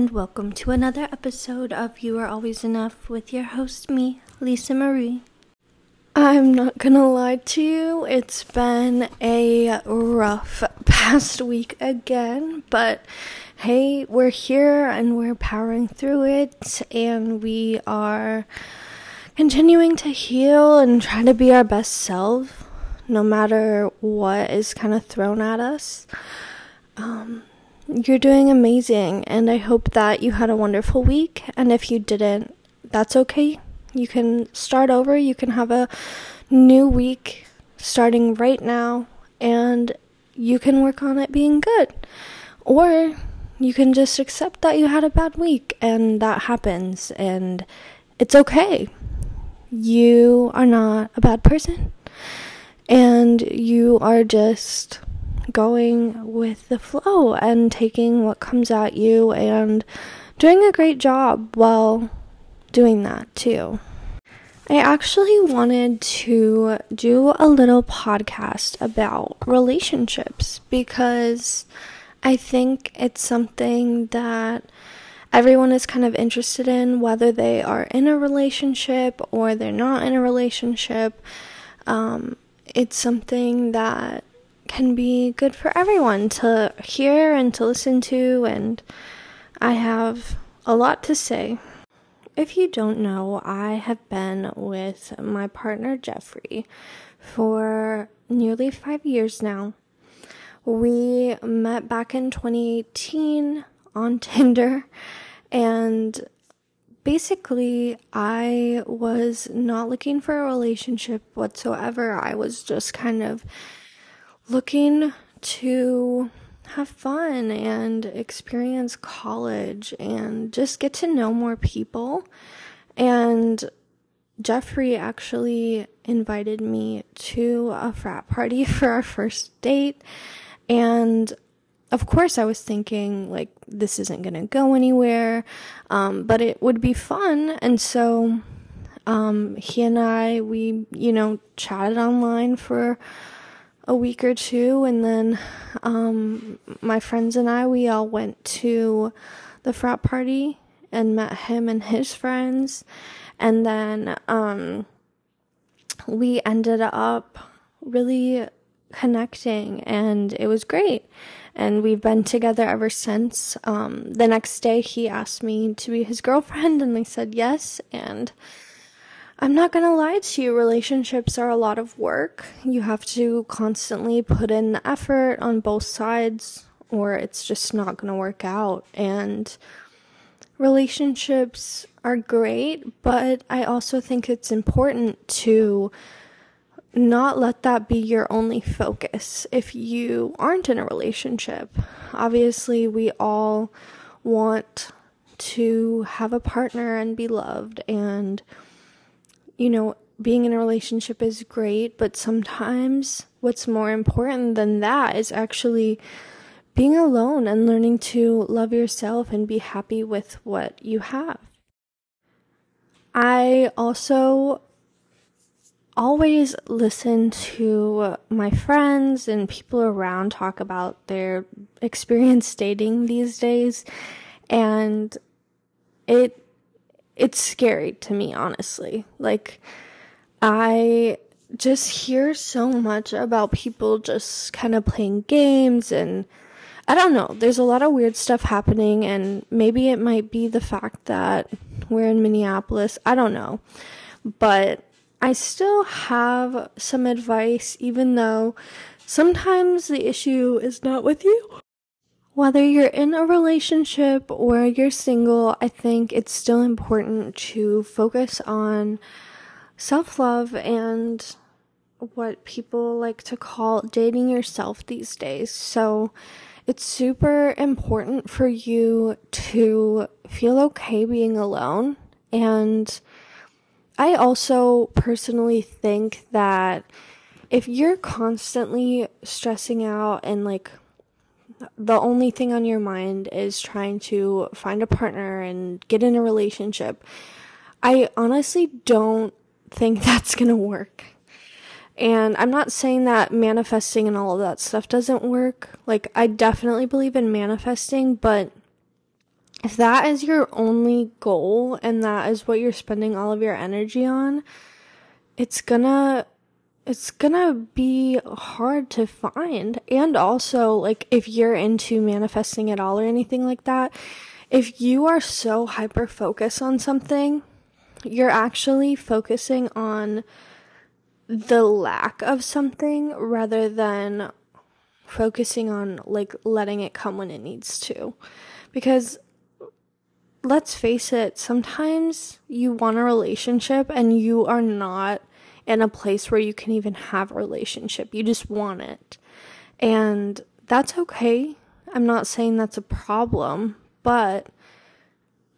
and welcome to another episode of You Are Always Enough with your host, me, Lisa Marie. I'm not gonna lie to you, it's been a rough past week again, but hey, we're here and we're powering through it, and we are continuing to heal and try to be our best self no matter what is kind of thrown at us. Um, you're doing amazing, and I hope that you had a wonderful week. And if you didn't, that's okay. You can start over, you can have a new week starting right now, and you can work on it being good. Or you can just accept that you had a bad week, and that happens, and it's okay. You are not a bad person, and you are just going with the flow and taking what comes at you and doing a great job while doing that too. I actually wanted to do a little podcast about relationships because I think it's something that everyone is kind of interested in, whether they are in a relationship or they're not in a relationship. Um, it's something that can be good for everyone to hear and to listen to, and I have a lot to say. If you don't know, I have been with my partner Jeffrey for nearly five years now. We met back in 2018 on Tinder, and basically, I was not looking for a relationship whatsoever. I was just kind of looking to have fun and experience college and just get to know more people. And Jeffrey actually invited me to a frat party for our first date. And of course, I was thinking, like, this isn't going to go anywhere, um, but it would be fun. And so um, he and I, we, you know, chatted online for a week or two, and then um, my friends and I we all went to the frat party and met him and his friends, and then um, we ended up really connecting, and it was great. And we've been together ever since. Um, the next day, he asked me to be his girlfriend, and I said yes. And I'm not gonna lie to you, relationships are a lot of work. You have to constantly put in the effort on both sides, or it's just not gonna work out. And relationships are great, but I also think it's important to not let that be your only focus if you aren't in a relationship. Obviously, we all want to have a partner and be loved and you know, being in a relationship is great, but sometimes what's more important than that is actually being alone and learning to love yourself and be happy with what you have. I also always listen to my friends and people around talk about their experience dating these days and it it's scary to me, honestly. Like, I just hear so much about people just kind of playing games and I don't know. There's a lot of weird stuff happening, and maybe it might be the fact that we're in Minneapolis. I don't know. But I still have some advice, even though sometimes the issue is not with you. Whether you're in a relationship or you're single, I think it's still important to focus on self love and what people like to call dating yourself these days. So it's super important for you to feel okay being alone. And I also personally think that if you're constantly stressing out and like the only thing on your mind is trying to find a partner and get in a relationship, I honestly don't think that's gonna work. And I'm not saying that manifesting and all of that stuff doesn't work. Like, I definitely believe in manifesting, but if that is your only goal and that is what you're spending all of your energy on, it's gonna it's gonna be hard to find. And also, like, if you're into manifesting at all or anything like that, if you are so hyper focused on something, you're actually focusing on the lack of something rather than focusing on like letting it come when it needs to. Because let's face it, sometimes you want a relationship and you are not in a place where you can even have a relationship. You just want it. And that's okay. I'm not saying that's a problem, but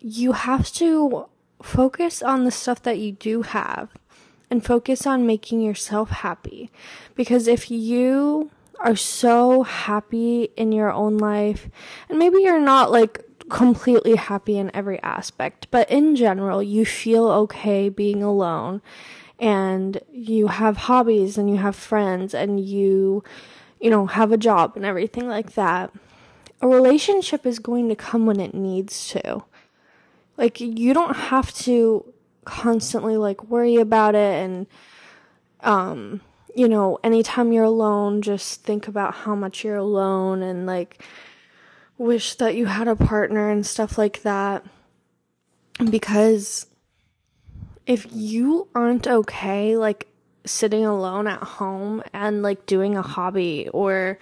you have to focus on the stuff that you do have and focus on making yourself happy. Because if you are so happy in your own life, and maybe you're not like completely happy in every aspect, but in general, you feel okay being alone and you have hobbies and you have friends and you, you know, have a job and everything like that. A relationship is going to come when it needs to. Like, you don't have to constantly like worry about it and, um, you know, anytime you're alone, just think about how much you're alone and like, wish that you had a partner and stuff like that. Because if you aren't okay, like sitting alone at home and like doing a hobby or,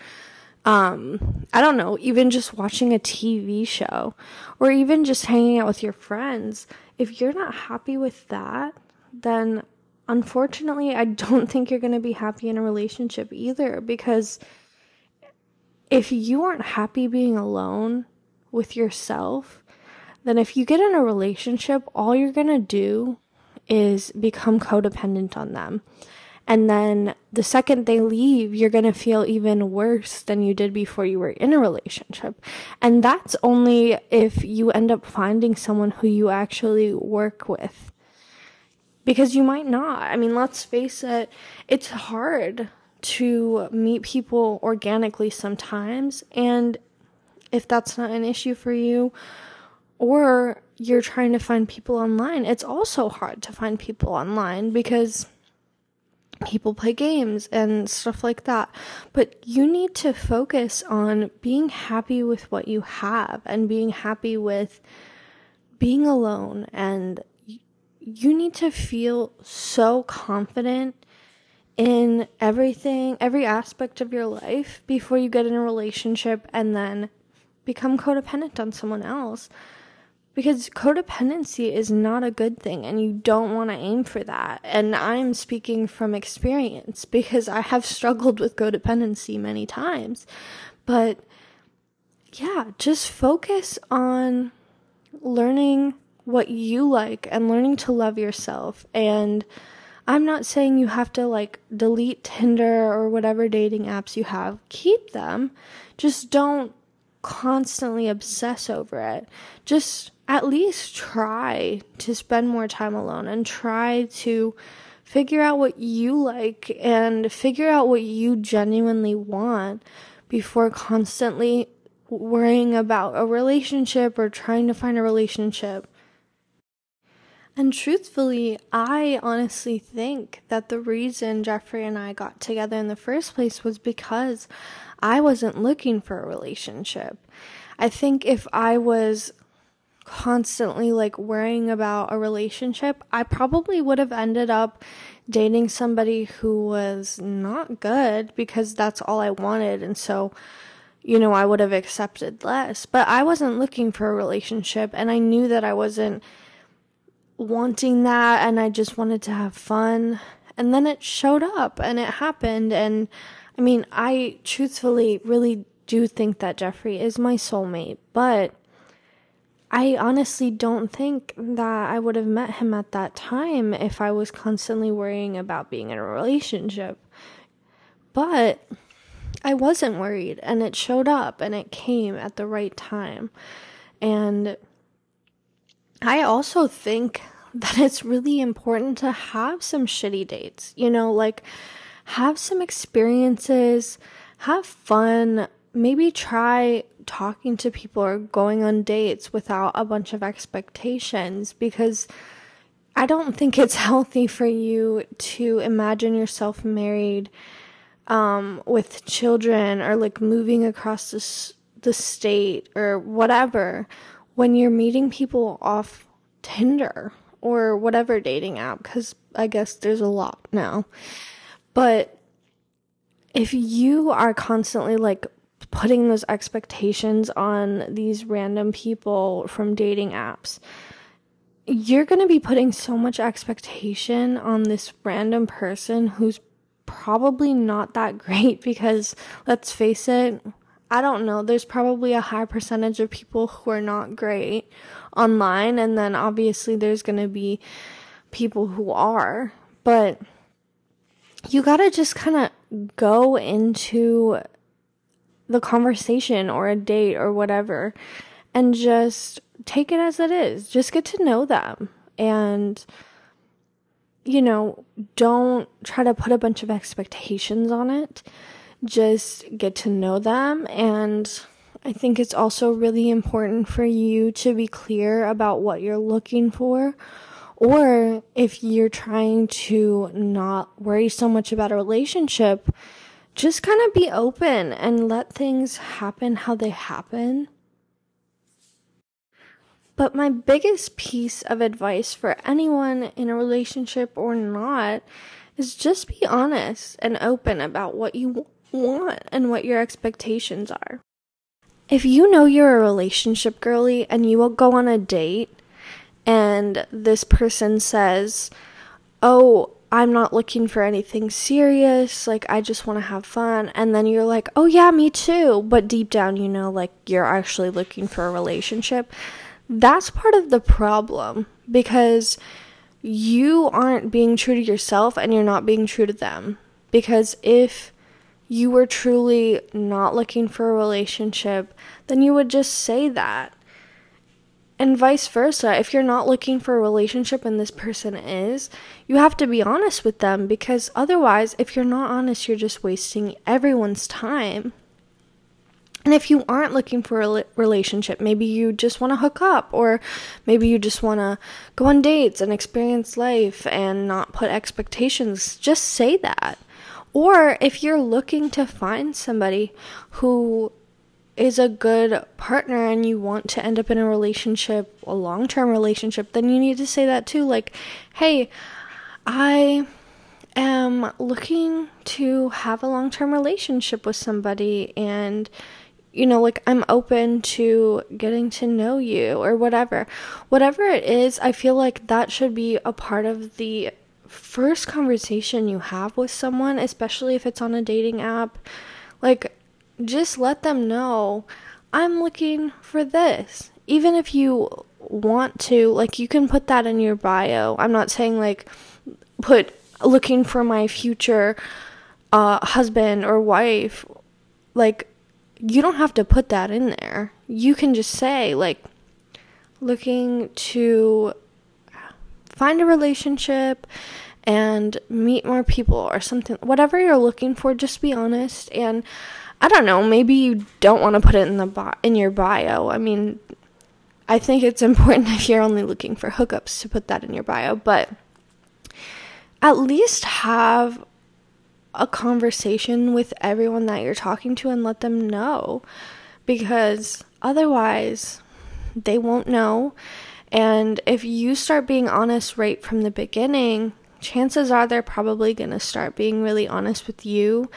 um, I don't know, even just watching a TV show or even just hanging out with your friends, if you're not happy with that, then unfortunately, I don't think you're going to be happy in a relationship either because if you aren't happy being alone with yourself, then if you get in a relationship, all you're going to do is become codependent on them. And then the second they leave, you're going to feel even worse than you did before you were in a relationship. And that's only if you end up finding someone who you actually work with. Because you might not. I mean, let's face it, it's hard to meet people organically sometimes. And if that's not an issue for you, or you're trying to find people online, it's also hard to find people online because people play games and stuff like that. But you need to focus on being happy with what you have and being happy with being alone. And you need to feel so confident in everything, every aspect of your life before you get in a relationship and then become codependent on someone else. Because codependency is not a good thing and you don't want to aim for that. And I'm speaking from experience because I have struggled with codependency many times. But yeah, just focus on learning what you like and learning to love yourself and I'm not saying you have to like delete Tinder or whatever dating apps you have. Keep them. Just don't constantly obsess over it. Just at least try to spend more time alone and try to figure out what you like and figure out what you genuinely want before constantly worrying about a relationship or trying to find a relationship and truthfully, I honestly think that the reason Jeffrey and I got together in the first place was because I wasn't looking for a relationship. I think if I was constantly like worrying about a relationship, I probably would have ended up dating somebody who was not good because that's all I wanted. And so, you know, I would have accepted less. But I wasn't looking for a relationship and I knew that I wasn't wanting that and I just wanted to have fun. And then it showed up and it happened. And I mean, I truthfully really do think that Jeffrey is my soulmate, but I honestly don't think that I would have met him at that time if I was constantly worrying about being in a relationship. But I wasn't worried and it showed up and it came at the right time. And I also think that it's really important to have some shitty dates, you know, like have some experiences, have fun, maybe try talking to people or going on dates without a bunch of expectations because I don't think it's healthy for you to imagine yourself married um, with children or like moving across the, the state or whatever when you're meeting people off Tinder or whatever dating app because I guess there's a lot now. But if you are constantly like putting those expectations on these random people from dating apps, you're going to be putting so much expectation on this random person who's probably not that great because let's face it, I don't know, there's probably a high percentage of people who are not great online, and then obviously there's going to be people who are, but you got to just kind of go into the conversation or a date or whatever and just take it as it is. Just get to know them and you know, don't try to put a bunch of expectations on it. Just get to know them and I think it's also really important for you to be clear about what you're looking for. Or if you're trying to not worry so much about a relationship, just kind of be open and let things happen how they happen. But my biggest piece of advice for anyone in a relationship or not is just be honest and open about what you want and what your expectations are. If you know you're a relationship girly and you will go on a date and this person says, Oh, I'm not looking for anything serious, like I just want to have fun, and then you're like, Oh, yeah, me too, but deep down, you know, like you're actually looking for a relationship that's part of the problem because you aren't being true to yourself and you're not being true to them. Because if you were truly not looking for a relationship, then you would just say that. And vice versa, if you're not looking for a relationship and this person is, you have to be honest with them because otherwise, if you're not honest, you're just wasting everyone's time. And if you aren't looking for a relationship, maybe you just want to hook up, or maybe you just want to go on dates and experience life and not put expectations, just say that. Or if you're looking to find somebody who is a good partner and you want to end up in a relationship, a long term relationship, then you need to say that too. Like, hey, I am looking to have a long term relationship with somebody and you know, like I'm open to getting to know you or whatever. Whatever it is, I feel like that should be a part of the first conversation you have with someone, especially if it's on a dating app. Like, just let them know I'm looking for this. Even if you want to, like, you can put that in your bio. I'm not saying, like, put looking for my future uh, husband or wife. Like, you don't have to put that in there. You can just say, like, looking to find a relationship and meet more people or something. Whatever you're looking for, just be honest. And I don't know, maybe you don't want to put it in the bi- in your bio. I mean, I think it's important if you're only looking for hookups to put that in your bio, but at least have a conversation with everyone that you're talking to and let them know because otherwise they won't know. And if you start being honest right from the beginning, chances are they're probably going to start being really honest with you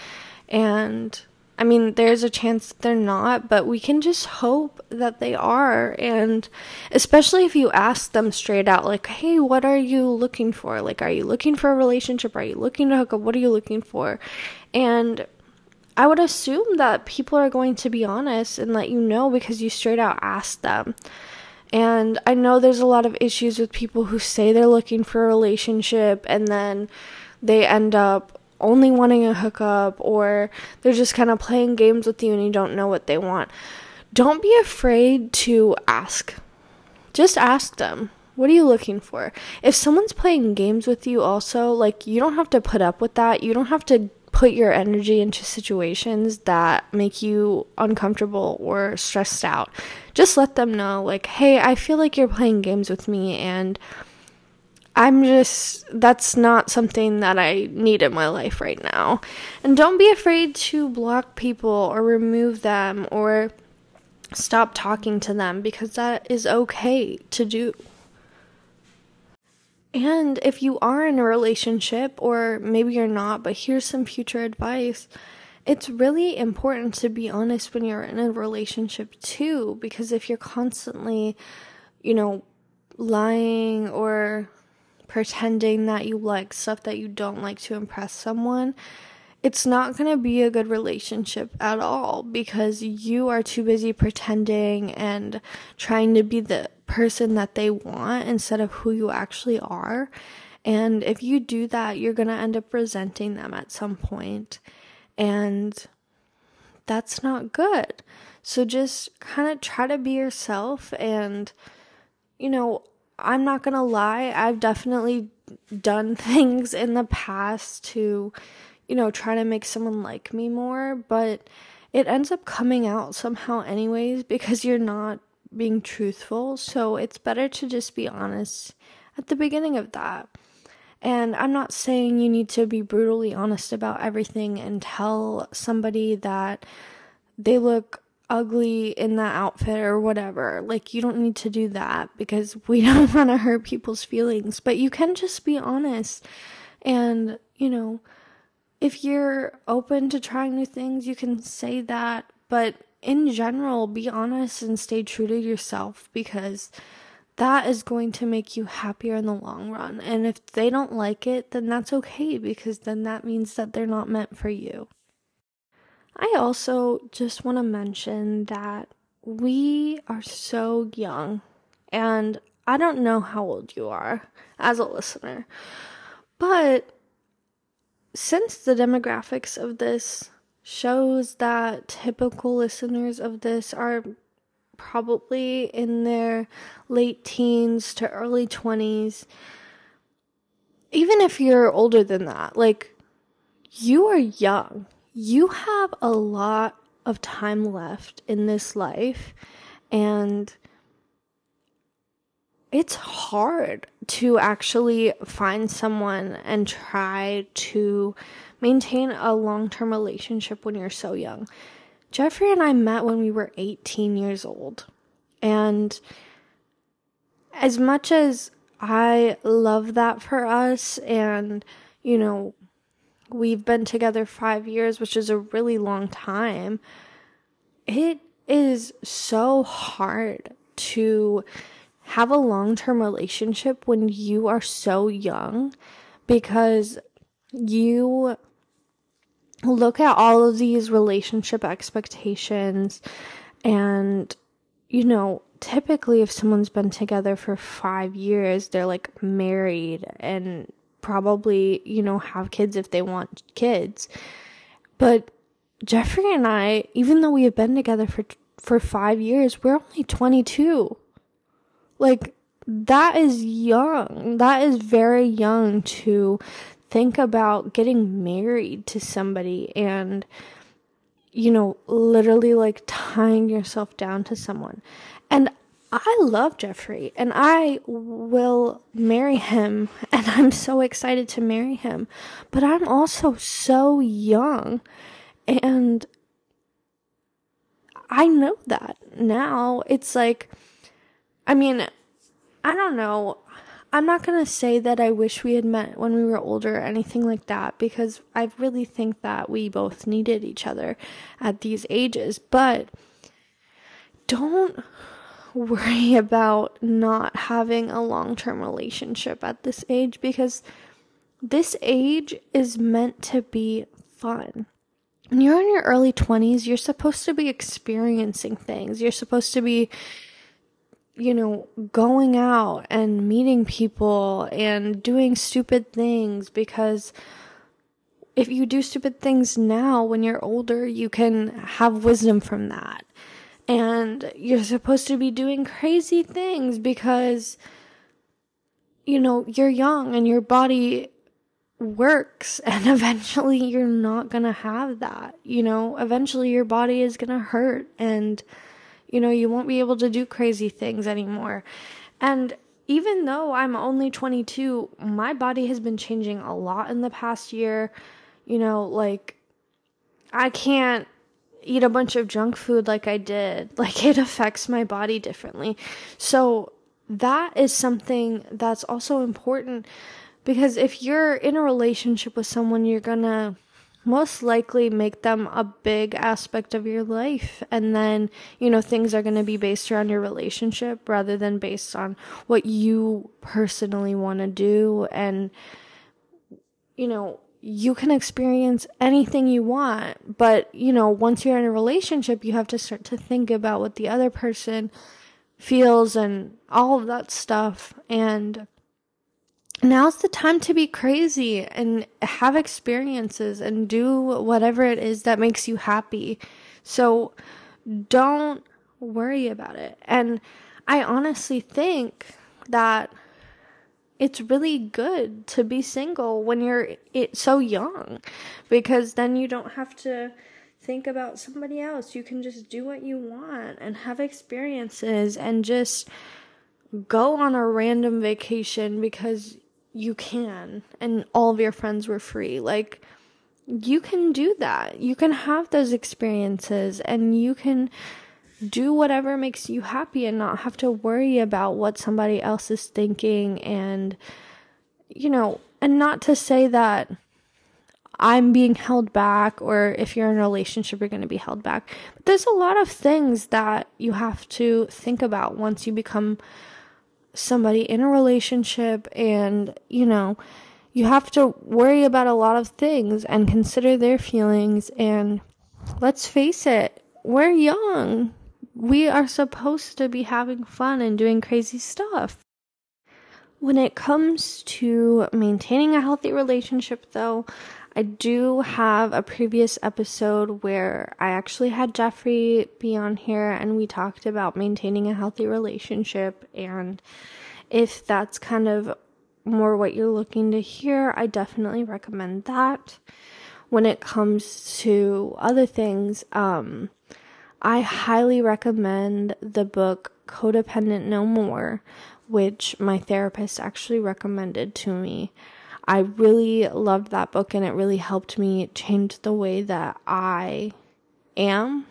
and I mean, there's a chance they're not, but we can just hope that they are. And especially if you ask them straight out, like, hey, what are you looking for? Like, are you looking for a relationship? Are you looking to hook up? What are you looking for? And I would assume that people are going to be honest and let you know because you straight out asked them. And I know there's a lot of issues with people who say they're looking for a relationship and then they end up only wanting a hookup or they're just kind of playing games with you and you don't know what they want. Don't be afraid to ask. Just ask them. What are you looking for? If someone's playing games with you also, like you don't have to put up with that. You don't have to put your energy into situations that make you uncomfortable or stressed out. Just let them know, like, hey, I feel like you're playing games with me, and I'm just, that's not something that I need in my life right now. And don't be afraid to block people or remove them or stop talking to them because that is okay to do. And if you are in a relationship, or maybe you're not, but here's some future advice. It's really important to be honest when you're in a relationship too, because if you're constantly, you know, lying or pretending that you like stuff that you don't like to impress someone, it's not going to be a good relationship at all because you are too busy pretending and trying to be the person that they want instead of who you actually are. And if you do that, you're going to end up resenting them at some point. And that's not good. So just kind of try to be yourself. And, you know, I'm not going to lie, I've definitely done things in the past to, you know, try to make someone like me more. But it ends up coming out somehow, anyways, because you're not being truthful. So it's better to just be honest at the beginning of that. And I'm not saying you need to be brutally honest about everything and tell somebody that they look ugly in that outfit or whatever. Like, you don't need to do that because we don't want to hurt people's feelings. But you can just be honest. And, you know, if you're open to trying new things, you can say that. But in general, be honest and stay true to yourself because that is going to make you happier in the long run. And if they don't like it, then that's okay because then that means that they're not meant for you. I also just want to mention that we are so young, and I don't know how old you are as a listener, but since the demographics of this shows that typical listeners of this are probably in their late teens to early 20s. Even if you're older than that, like you are young. You have a lot of time left in this life and it's hard to actually find someone and try to maintain a long term relationship when you're so young. Jeffrey and I met when we were 18 years old. And as much as I love that for us, and, you know, we've been together five years, which is a really long time, it is so hard to have a long term relationship when you are so young because you look at all of these relationship expectations and you know typically if someone's been together for 5 years they're like married and probably you know have kids if they want kids. But Jeffrey and I even though we have been together for for 5 years we're only 22 like that is young. That is very young to think about getting married to somebody and you know literally like tying yourself down to someone. And I love Jeffrey and I will marry him and I'm so excited to marry him but I'm also so young and I know that now it's like I mean I don't know I'm not going to say that I wish we had met when we were older or anything like that because I really think that we both needed each other at these ages. But don't worry about not having a long term relationship at this age because this age is meant to be fun. When you're in your early 20s, you're supposed to be experiencing things. You're supposed to be you know, going out and meeting people and doing stupid things because if you do stupid things now when you're older, you can have wisdom from that. And you're supposed to be doing crazy things because, you know, you're young and your body works and eventually you're not going to have that. You know, eventually your body is going to hurt and you know, you won't be able to do crazy things anymore. And even though I'm only 22, my body has been changing a lot in the past year. You know, like I can't eat a bunch of junk food like I did. Like it affects my body differently. So that is something that's also important because if you're in a relationship with someone, you're gonna most likely make them a big aspect of your life. And then, you know, things are gonna be based around your relationship rather than based on what you personally wanna do. And, you know, you can experience anything you want. But, you know, once you're in a relationship, you have to start to think about what the other person feels and all of that stuff. And now's the time to be crazy and have experiences and do whatever it is that makes you happy. So don't worry about it. And I honestly think that it's really good to be single when you're it so young because then you don't have to think about somebody else. You can just do what you want and have experiences and just go on a random vacation because you can and all of your friends were free. Like, you can do that. You can have those experiences and you can do whatever makes you happy and not have to worry about what somebody else is thinking and, you know, and not to say that I'm being held back or if you're in a relationship, you're going to be held back. But there's a lot of things that you have to think about once you become somebody in a relationship and, you know, you have to worry about a lot of things and consider their feelings. And let's face it, we're young. We are supposed to be having fun and doing crazy stuff. When it comes to maintaining a healthy relationship, though, I do have a previous episode where I actually had Jeffrey be on here and we talked about maintaining a healthy relationship. And if that's kind of more what you're looking to hear, I definitely recommend that. When it comes to other things, um, I highly recommend the book Codependent No More, which my therapist actually recommended to me. I really loved that book and it really helped me change the way that I am.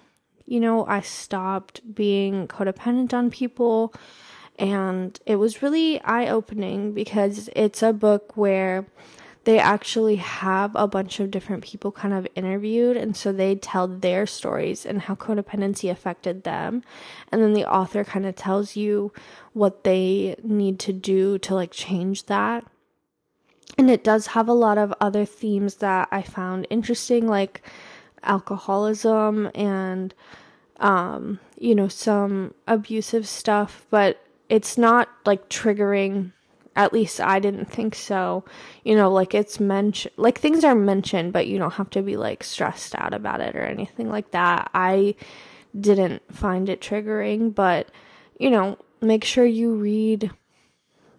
You know, I stopped being codependent on people and it was really eye opening because it's a book where they actually have a bunch of different people kind of interviewed and so they tell their stories and how codependency affected them and then the author kind of tells you what they need to do to like change that and it does have a lot of other themes that I found interesting, like alcoholism and, um, you know, some abusive stuff, but it's not like triggering. At least I didn't think so. You know, like it's mentioned, like things are mentioned, but you don't have to be like stressed out about it or anything like that. I didn't find it triggering, but you know, make sure you read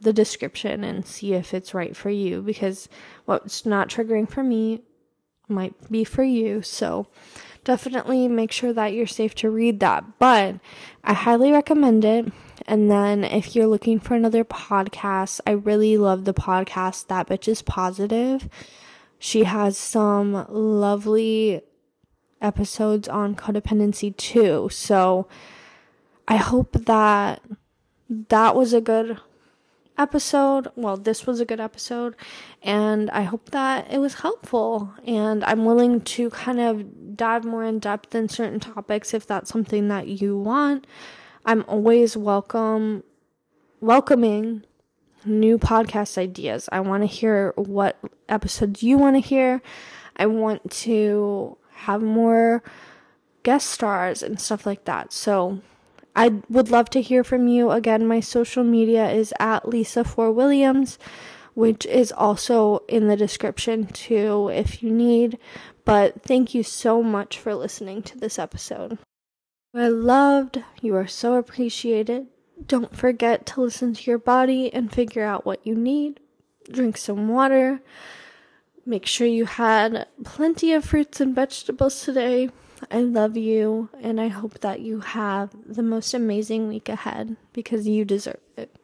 the description and see if it's right for you because what's not triggering for me might be for you. So definitely make sure that you're safe to read that. But I highly recommend it. And then if you're looking for another podcast, I really love the podcast That Bitch is Positive. She has some lovely episodes on codependency too. So I hope that that was a good episode. Well, this was a good episode, and I hope that it was helpful. And I'm willing to kind of dive more in depth in certain topics if that's something that you want. I'm always welcome, welcoming new podcast ideas. I want to hear what episodes you want to hear. I want to have more guest stars and stuff like that. So I would love to hear from you. Again, my social media is at Lisa for Williams, which is also in the description too if you need. But thank you so much for listening to this episode. Are loved. You are so appreciated. Don't forget to listen to your body and figure out what you need. Drink some water. Make sure you had plenty of fruits and vegetables today. I love you, and I hope that you have the most amazing week ahead because you deserve it.